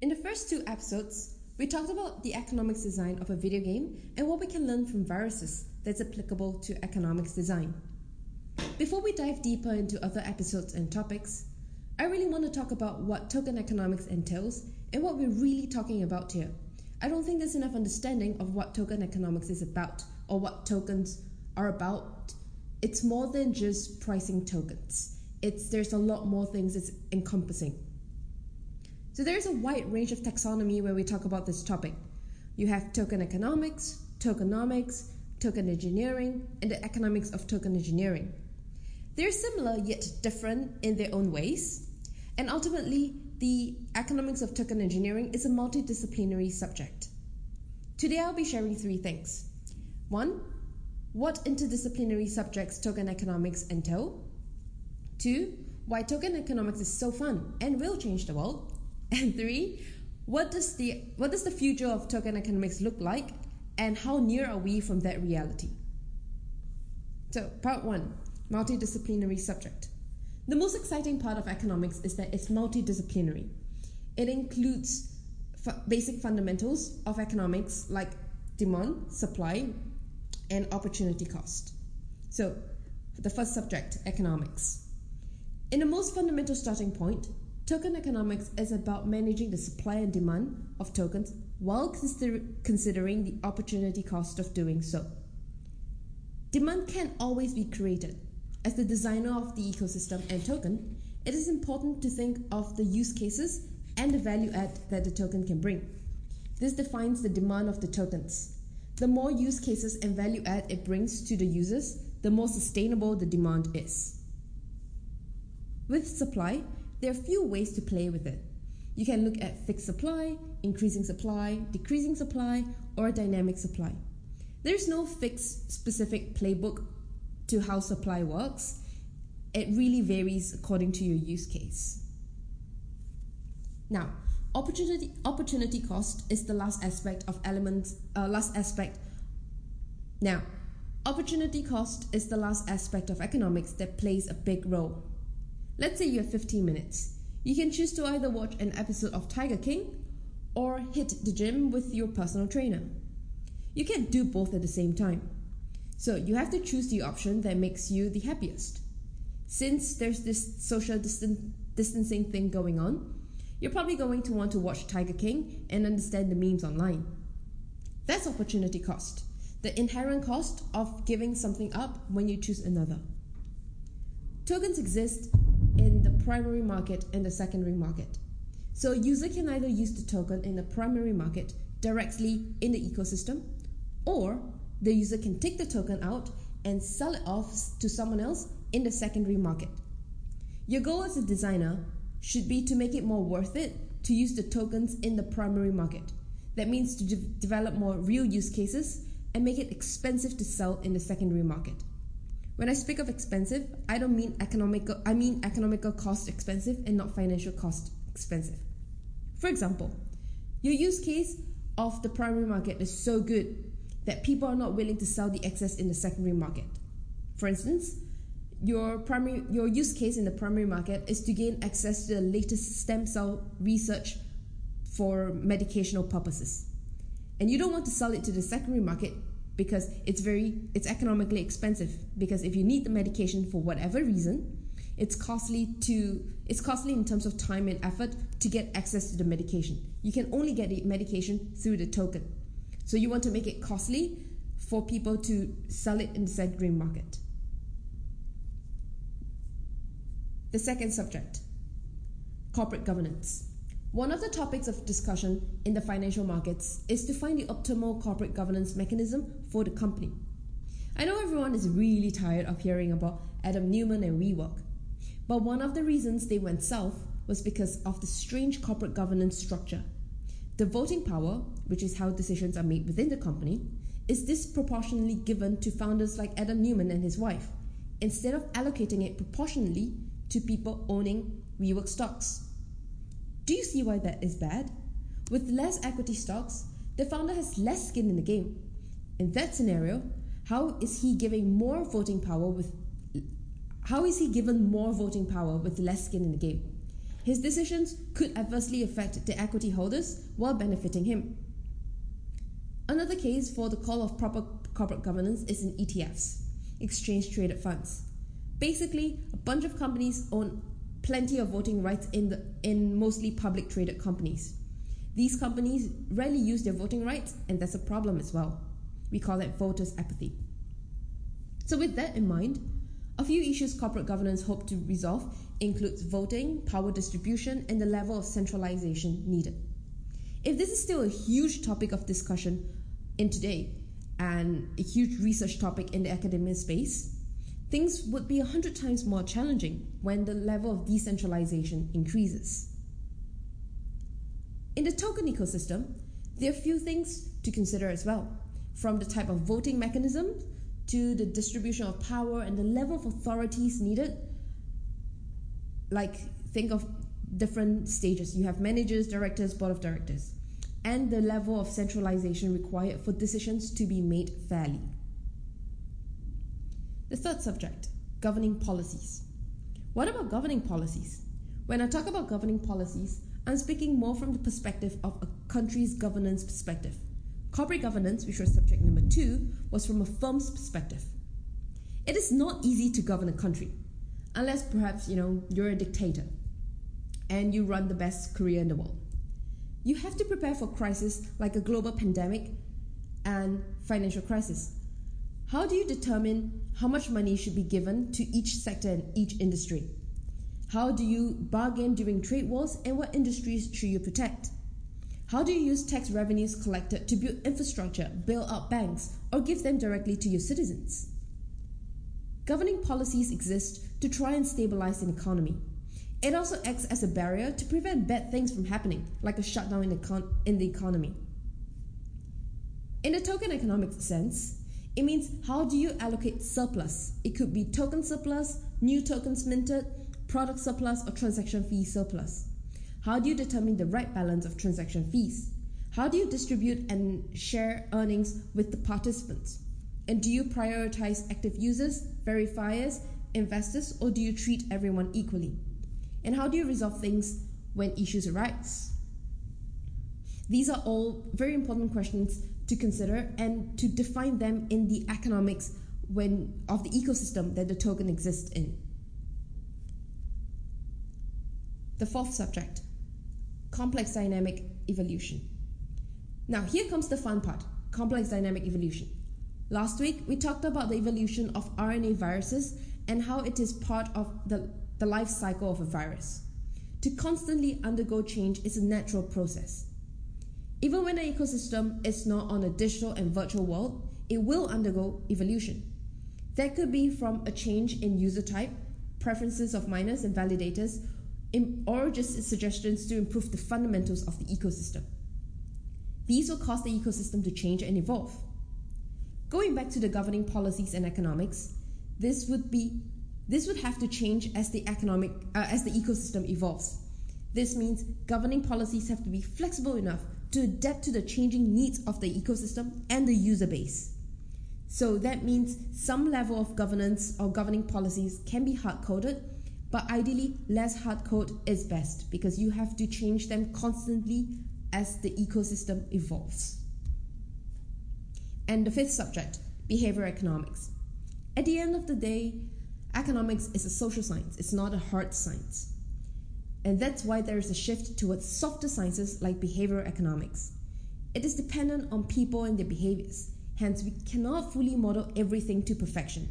In the first two episodes, we talked about the economics design of a video game and what we can learn from viruses that's applicable to economics design. Before we dive deeper into other episodes and topics, I really want to talk about what token economics entails and what we're really talking about here. I don't think there's enough understanding of what token economics is about or what tokens are about. It's more than just pricing tokens. It's there's a lot more things it's encompassing. So there's a wide range of taxonomy where we talk about this topic. You have token economics, tokenomics, token engineering, and the economics of token engineering. They're similar yet different in their own ways, and ultimately, the economics of token engineering is a multidisciplinary subject. Today, I'll be sharing three things. One, what interdisciplinary subjects token economics entail. Two, why token economics is so fun and will change the world. And three, what does the what does the future of token economics look like and how near are we from that reality? So, part 1, multidisciplinary subject. The most exciting part of economics is that it's multidisciplinary. It includes basic fundamentals of economics like demand, supply, and opportunity cost. So, the first subject, economics. In the most fundamental starting point, Token economics is about managing the supply and demand of tokens while consider- considering the opportunity cost of doing so. Demand can always be created. As the designer of the ecosystem and token, it is important to think of the use cases and the value add that the token can bring. This defines the demand of the tokens. The more use cases and value add it brings to the users, the more sustainable the demand is. With supply, there are a few ways to play with it. You can look at fixed supply, increasing supply, decreasing supply, or dynamic supply. There's no fixed specific playbook to how supply works. It really varies according to your use case. Now, opportunity opportunity cost is the last aspect of elements uh, last aspect. Now, opportunity cost is the last aspect of economics that plays a big role. Let's say you have 15 minutes. You can choose to either watch an episode of Tiger King or hit the gym with your personal trainer. You can't do both at the same time. So you have to choose the option that makes you the happiest. Since there's this social distan- distancing thing going on, you're probably going to want to watch Tiger King and understand the memes online. That's opportunity cost, the inherent cost of giving something up when you choose another. Tokens exist primary market and the secondary market. So a user can either use the token in the primary market directly in the ecosystem, or the user can take the token out and sell it off to someone else in the secondary market. Your goal as a designer should be to make it more worth it to use the tokens in the primary market. That means to de- develop more real use cases and make it expensive to sell in the secondary market. When I speak of expensive, I don't mean economical, I mean economical cost expensive and not financial cost expensive. For example, your use case of the primary market is so good that people are not willing to sell the excess in the secondary market. For instance, your primary your use case in the primary market is to gain access to the latest stem cell research for medicational purposes. And you don't want to sell it to the secondary market because it's very it's economically expensive. Because if you need the medication for whatever reason it's costly to it's costly in terms of time and effort to get access to the medication. You can only get the medication through the token. So you want to make it costly for people to sell it in the secondary market. The second subject corporate governance one of the topics of discussion in the financial markets is to find the optimal corporate governance mechanism for the company. I know everyone is really tired of hearing about Adam Neumann and WeWork, but one of the reasons they went south was because of the strange corporate governance structure. The voting power, which is how decisions are made within the company, is disproportionately given to founders like Adam Neumann and his wife, instead of allocating it proportionally to people owning WeWork stocks. Do you see why that is bad? With less equity stocks, the founder has less skin in the game. In that scenario, how is he giving more voting power with how is he given more voting power with less skin in the game? his decisions could adversely affect the equity holders while benefiting him. Another case for the call of proper corporate governance is in ETFs, exchange traded funds. Basically, a bunch of companies own plenty of voting rights in, the, in mostly public traded companies. These companies rarely use their voting rights, and that's a problem as well. We call it voters' apathy. So, with that in mind, a few issues corporate governance hope to resolve includes voting, power distribution, and the level of centralization needed. If this is still a huge topic of discussion in today and a huge research topic in the academic space, things would be a hundred times more challenging when the level of decentralization increases. In the token ecosystem, there are a few things to consider as well, from the type of voting mechanism to the distribution of power and the level of authorities needed. Like, think of different stages. You have managers, directors, board of directors, and the level of centralization required for decisions to be made fairly. The third subject governing policies. What about governing policies? When I talk about governing policies, I'm speaking more from the perspective of a country's governance perspective. Corporate governance, which was subject number two, was from a firm's perspective. It is not easy to govern a country, unless perhaps you know you're a dictator and you run the best career in the world. You have to prepare for crises like a global pandemic and financial crisis. How do you determine how much money should be given to each sector and each industry? How do you bargain during trade wars and what industries should you protect? How do you use tax revenues collected to build infrastructure, bail out banks, or give them directly to your citizens? Governing policies exist to try and stabilize an economy. It also acts as a barrier to prevent bad things from happening, like a shutdown in the, con- in the economy. In the token economic sense, it means how do you allocate surplus? It could be token surplus, new tokens minted, product surplus, or transaction fee surplus? How do you determine the right balance of transaction fees? How do you distribute and share earnings with the participants? And do you prioritize active users, verifiers, investors, or do you treat everyone equally? And how do you resolve things when issues arise? These are all very important questions to consider and to define them in the economics when of the ecosystem that the token exists in. The fourth subject complex dynamic evolution. Now, here comes the fun part complex dynamic evolution. Last week, we talked about the evolution of RNA viruses and how it is part of the, the life cycle of a virus. To constantly undergo change is a natural process. Even when an ecosystem is not on a digital and virtual world, it will undergo evolution. That could be from a change in user type, preferences of miners and validators, or just suggestions to improve the fundamentals of the ecosystem. These will cause the ecosystem to change and evolve. Going back to the governing policies and economics, this would be this would have to change as the economic uh, as the ecosystem evolves. This means governing policies have to be flexible enough to adapt to the changing needs of the ecosystem and the user base. So that means some level of governance or governing policies can be hard coded but ideally, less hard code is best because you have to change them constantly as the ecosystem evolves. And the fifth subject, behavior economics. At the end of the day, economics is a social science, it's not a hard science. And that's why there is a shift towards softer sciences like behavioral economics. It is dependent on people and their behaviors, hence, we cannot fully model everything to perfection.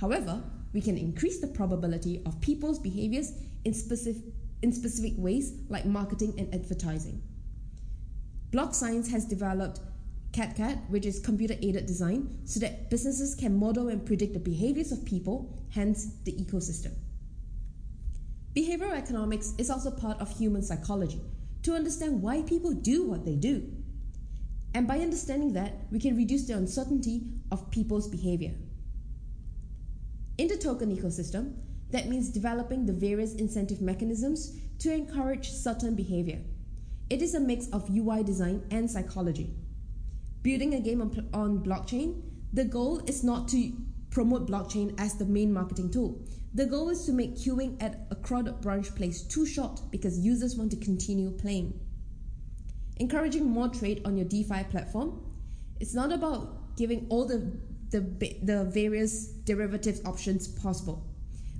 However, we can increase the probability of people's behaviors in specific, in specific ways like marketing and advertising. BlockScience has developed cadCAD, which is computer aided design, so that businesses can model and predict the behaviors of people, hence the ecosystem. Behavioral economics is also part of human psychology to understand why people do what they do. And by understanding that, we can reduce the uncertainty of people's behavior. In the token ecosystem, that means developing the various incentive mechanisms to encourage certain behavior. It is a mix of UI design and psychology. Building a game on, on blockchain, the goal is not to promote blockchain as the main marketing tool. The goal is to make queuing at a crowded branch place too short because users want to continue playing. Encouraging more trade on your DeFi platform. It's not about giving all the, the, the various derivatives options possible.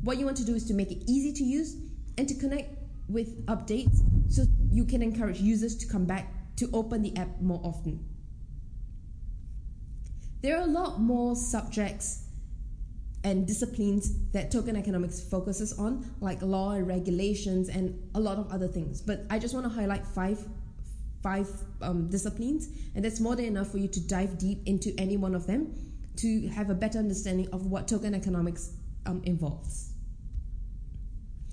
What you want to do is to make it easy to use and to connect with updates so you can encourage users to come back to open the app more often. There are a lot more subjects and disciplines that token economics focuses on, like law and regulations and a lot of other things. But I just want to highlight five five um, disciplines, and that's more than enough for you to dive deep into any one of them to have a better understanding of what token economics um, involves.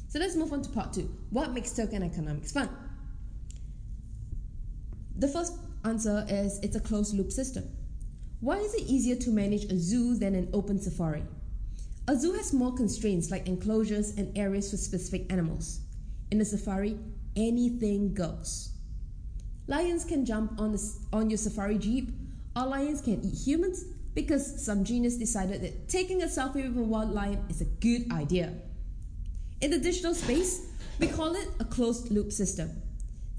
So let's move on to part two. What makes token economics fun? The first answer is it's a closed loop system. Why is it easier to manage a zoo than an open safari? A zoo has more constraints like enclosures and areas for specific animals. In a safari, anything goes. Lions can jump on, the, on your safari jeep, or lions can eat humans because some genius decided that taking a selfie with a wild lion is a good idea. In the digital space, we call it a closed loop system.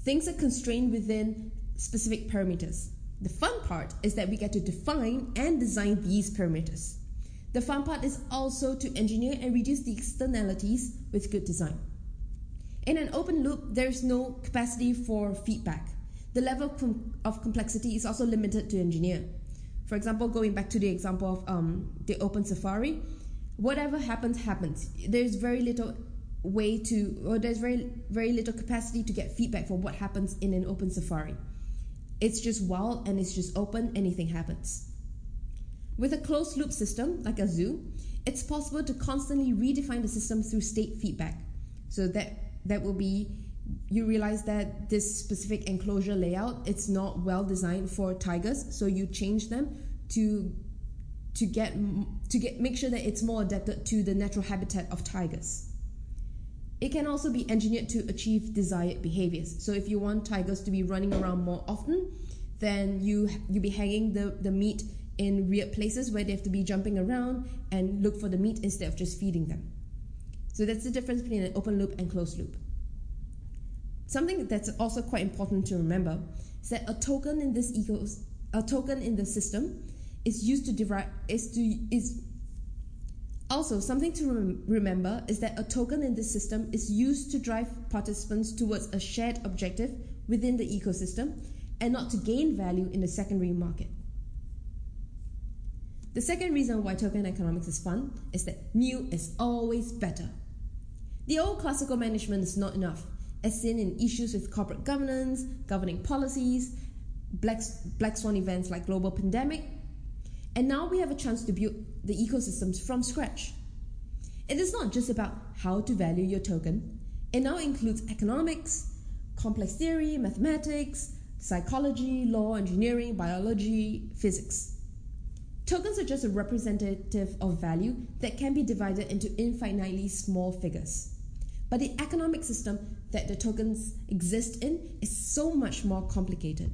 Things are constrained within specific parameters. The fun part is that we get to define and design these parameters. The fun part is also to engineer and reduce the externalities with good design. In an open loop, there is no capacity for feedback. The level of complexity is also limited to engineer. For example, going back to the example of um, the Open Safari, whatever happens, happens. There's very little way to, or there's very, very little capacity to get feedback for what happens in an Open Safari. It's just wild and it's just open, anything happens. With a closed loop system like a zoo, it's possible to constantly redefine the system through state feedback. So that that will be you realize that this specific enclosure layout it's not well designed for tigers, so you change them to to get to get make sure that it's more adapted to the natural habitat of tigers. It can also be engineered to achieve desired behaviors. So if you want tigers to be running around more often, then you you be hanging the, the meat in weird places where they have to be jumping around and look for the meat instead of just feeding them. So that's the difference between an open loop and closed loop. Something that's also quite important to remember is that a token in this ecos a token in the system is used to derive is to is also, something to rem- remember is that a token in this system is used to drive participants towards a shared objective within the ecosystem and not to gain value in the secondary market. The second reason why token economics is fun is that new is always better. The old classical management is not enough, as seen in issues with corporate governance, governing policies, black, black swan events like global pandemic, and now we have a chance to build the ecosystems from scratch. It is not just about how to value your token, it now includes economics, complex theory, mathematics, psychology, law, engineering, biology, physics. Tokens are just a representative of value that can be divided into infinitely small figures. But the economic system that the tokens exist in is so much more complicated.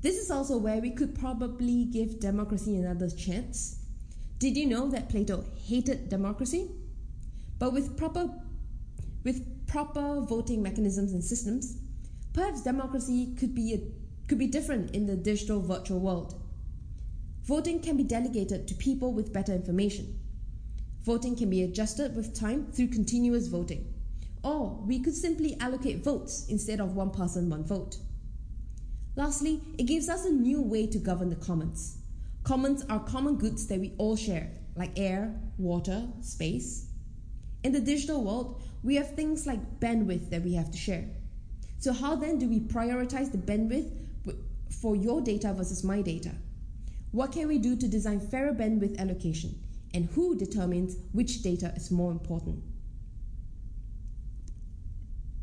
This is also where we could probably give democracy another chance. Did you know that Plato hated democracy? But with proper with proper voting mechanisms and systems, perhaps democracy could be a, could be different in the digital virtual world. Voting can be delegated to people with better information. Voting can be adjusted with time through continuous voting. Or we could simply allocate votes instead of one person, one vote. Lastly, it gives us a new way to govern the commons. Commons are common goods that we all share, like air, water, space. In the digital world, we have things like bandwidth that we have to share. So, how then do we prioritize the bandwidth for your data versus my data? What can we do to design fairer bandwidth allocation? And who determines which data is more important?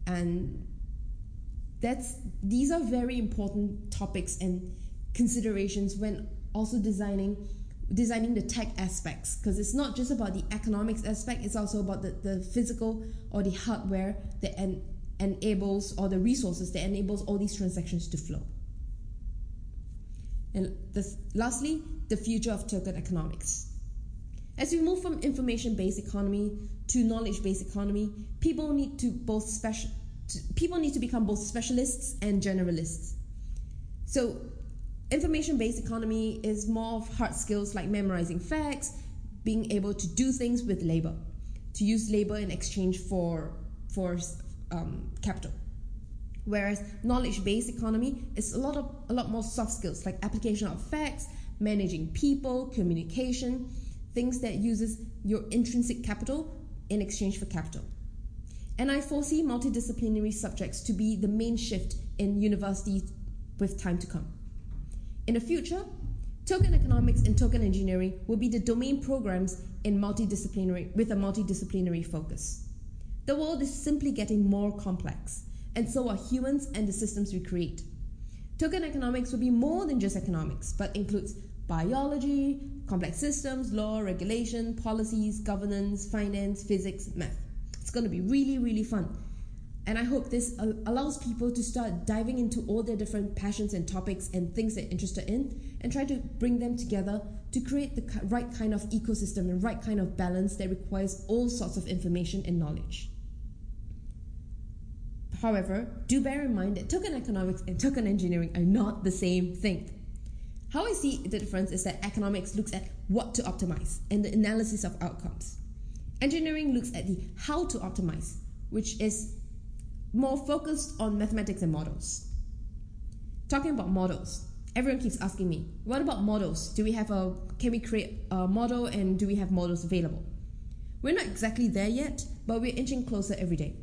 And that's these are very important topics and considerations when also designing designing the tech aspects because it's not just about the economics aspect it's also about the, the physical or the hardware that en- enables or the resources that enables all these transactions to flow And lastly, the future of token economics. As we move from information-based economy to knowledge-based economy, people need to both special people need to become both specialists and generalists. So, information-based economy is more of hard skills like memorizing facts, being able to do things with labor, to use labor in exchange for for um, capital. Whereas knowledge-based economy is a lot of a lot more soft skills like application of facts, managing people, communication, things that uses your intrinsic capital in exchange for capital. And I foresee multidisciplinary subjects to be the main shift in universities with time to come. In the future, token economics and token engineering will be the domain programs in multidisciplinary with a multidisciplinary focus. The world is simply getting more complex, and so are humans and the systems we create. Token economics will be more than just economics, but includes biology, complex systems, law, regulation, policies, governance, finance, physics, math. It's going to be really, really fun. And I hope this allows people to start diving into all their different passions and topics and things they're interested in and try to bring them together to create the right kind of ecosystem and right kind of balance that requires all sorts of information and knowledge. However, do bear in mind that token economics and token engineering are not the same thing. How I see the difference is that economics looks at what to optimize and the analysis of outcomes. Engineering looks at the how to optimize, which is more focused on mathematics and models. Talking about models, everyone keeps asking me, what about models? Do we have a can we create a model and do we have models available? We're not exactly there yet, but we're inching closer every day.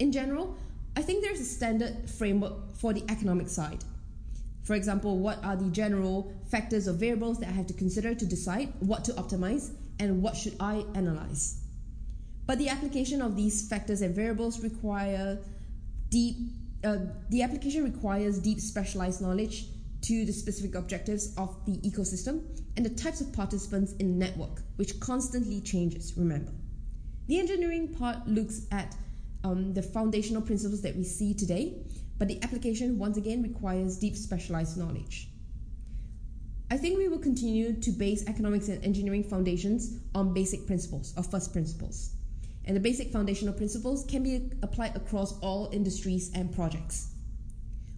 In general, I think there's a standard framework for the economic side. For example, what are the general factors or variables that I have to consider to decide what to optimize and what should I analyze? But the application of these factors and variables require deep uh, the application requires deep specialized knowledge to the specific objectives of the ecosystem and the types of participants in the network, which constantly changes, remember. The engineering part looks at um, the foundational principles that we see today, but the application once again requires deep specialized knowledge. I think we will continue to base economics and engineering foundations on basic principles or first principles. And the basic foundational principles can be applied across all industries and projects.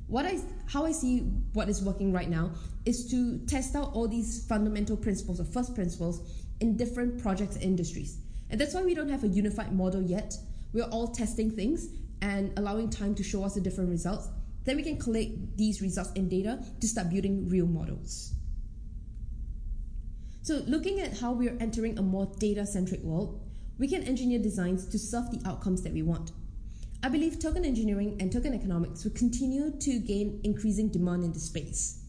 What I, how I see what is working right now is to test out all these fundamental principles or first principles in different projects and industries. And that's why we don't have a unified model yet, we're all testing things and allowing time to show us the different results. Then we can collect these results and data to start building real models. So, looking at how we are entering a more data centric world, we can engineer designs to serve the outcomes that we want. I believe token engineering and token economics will continue to gain increasing demand in the space.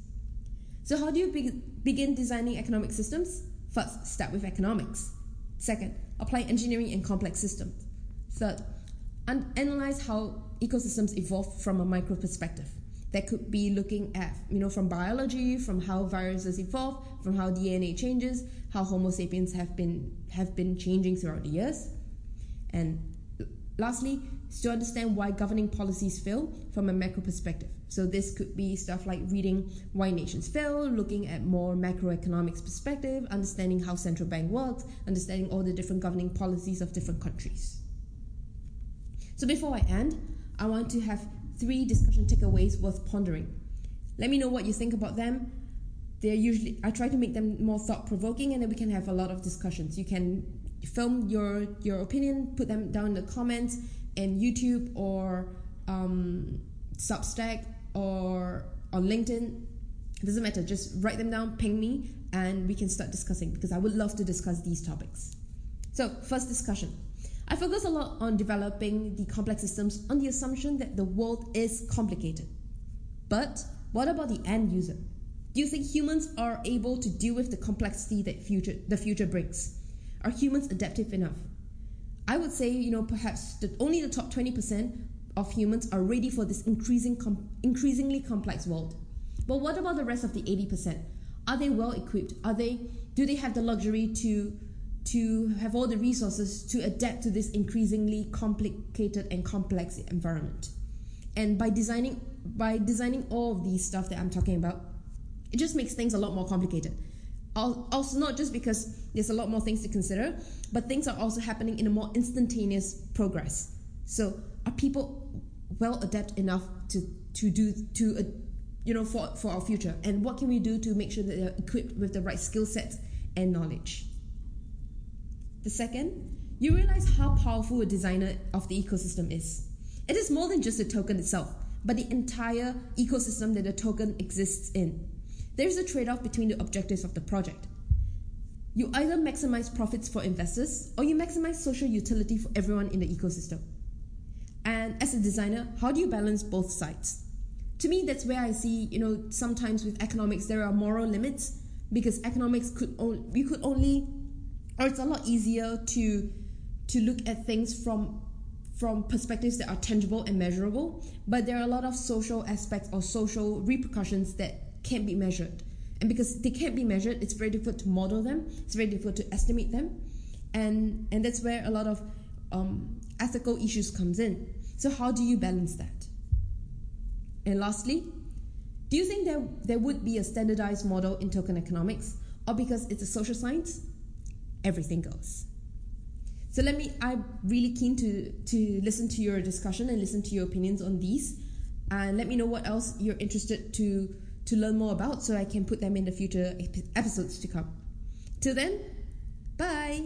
So, how do you be- begin designing economic systems? First, start with economics. Second, apply engineering in complex systems. Third, analyze how ecosystems evolve from a micro perspective. That could be looking at, you know, from biology, from how viruses evolve, from how DNA changes, how Homo sapiens have been have been changing throughout the years. And lastly, to understand why governing policies fail from a macro perspective. So this could be stuff like reading why nations fail, looking at more macroeconomics perspective, understanding how central bank works, understanding all the different governing policies of different countries. So before I end, I want to have three discussion takeaways worth pondering. Let me know what you think about them. They're usually I try to make them more thought provoking, and then we can have a lot of discussions. You can film your your opinion, put them down in the comments in YouTube or um, Substack or on LinkedIn. It doesn't matter. Just write them down, ping me, and we can start discussing because I would love to discuss these topics. So, first discussion I focus a lot on developing the complex systems on the assumption that the world is complicated. But what about the end user? Do you think humans are able to deal with the complexity that future, the future brings? Are humans adaptive enough? I would say, you know, perhaps that only the top 20% of humans are ready for this increasing com- increasingly complex world. But what about the rest of the 80%? Are they well equipped? Are they do they have the luxury to to have all the resources to adapt to this increasingly complicated and complex environment. And by designing by designing all of these stuff that I'm talking about, It just makes things a lot more complicated. Also, not just because there's a lot more things to consider, but things are also happening in a more instantaneous progress. So, are people well adept enough to to do to uh, you know for for our future? And what can we do to make sure that they're equipped with the right skill sets and knowledge? The second, you realize how powerful a designer of the ecosystem is. It is more than just the token itself, but the entire ecosystem that the token exists in. There's a trade off between the objectives of the project. You either maximize profits for investors or you maximize social utility for everyone in the ecosystem. And as a designer, how do you balance both sides? To me, that's where I see, you know, sometimes with economics there are moral limits because economics could only we could only or it's a lot easier to to look at things from from perspectives that are tangible and measurable, but there are a lot of social aspects or social repercussions that can't be measured. And because they can't be measured, it's very difficult to model them, it's very difficult to estimate them. And, and that's where a lot of um, ethical issues comes in. So how do you balance that? And lastly, do you think there, there would be a standardized model in token economics? Or because it's a social science, everything goes? So let me, I'm really keen to, to listen to your discussion and listen to your opinions on these. And let me know what else you're interested to to learn more about so I can put them in the future episodes to come. Till then, bye!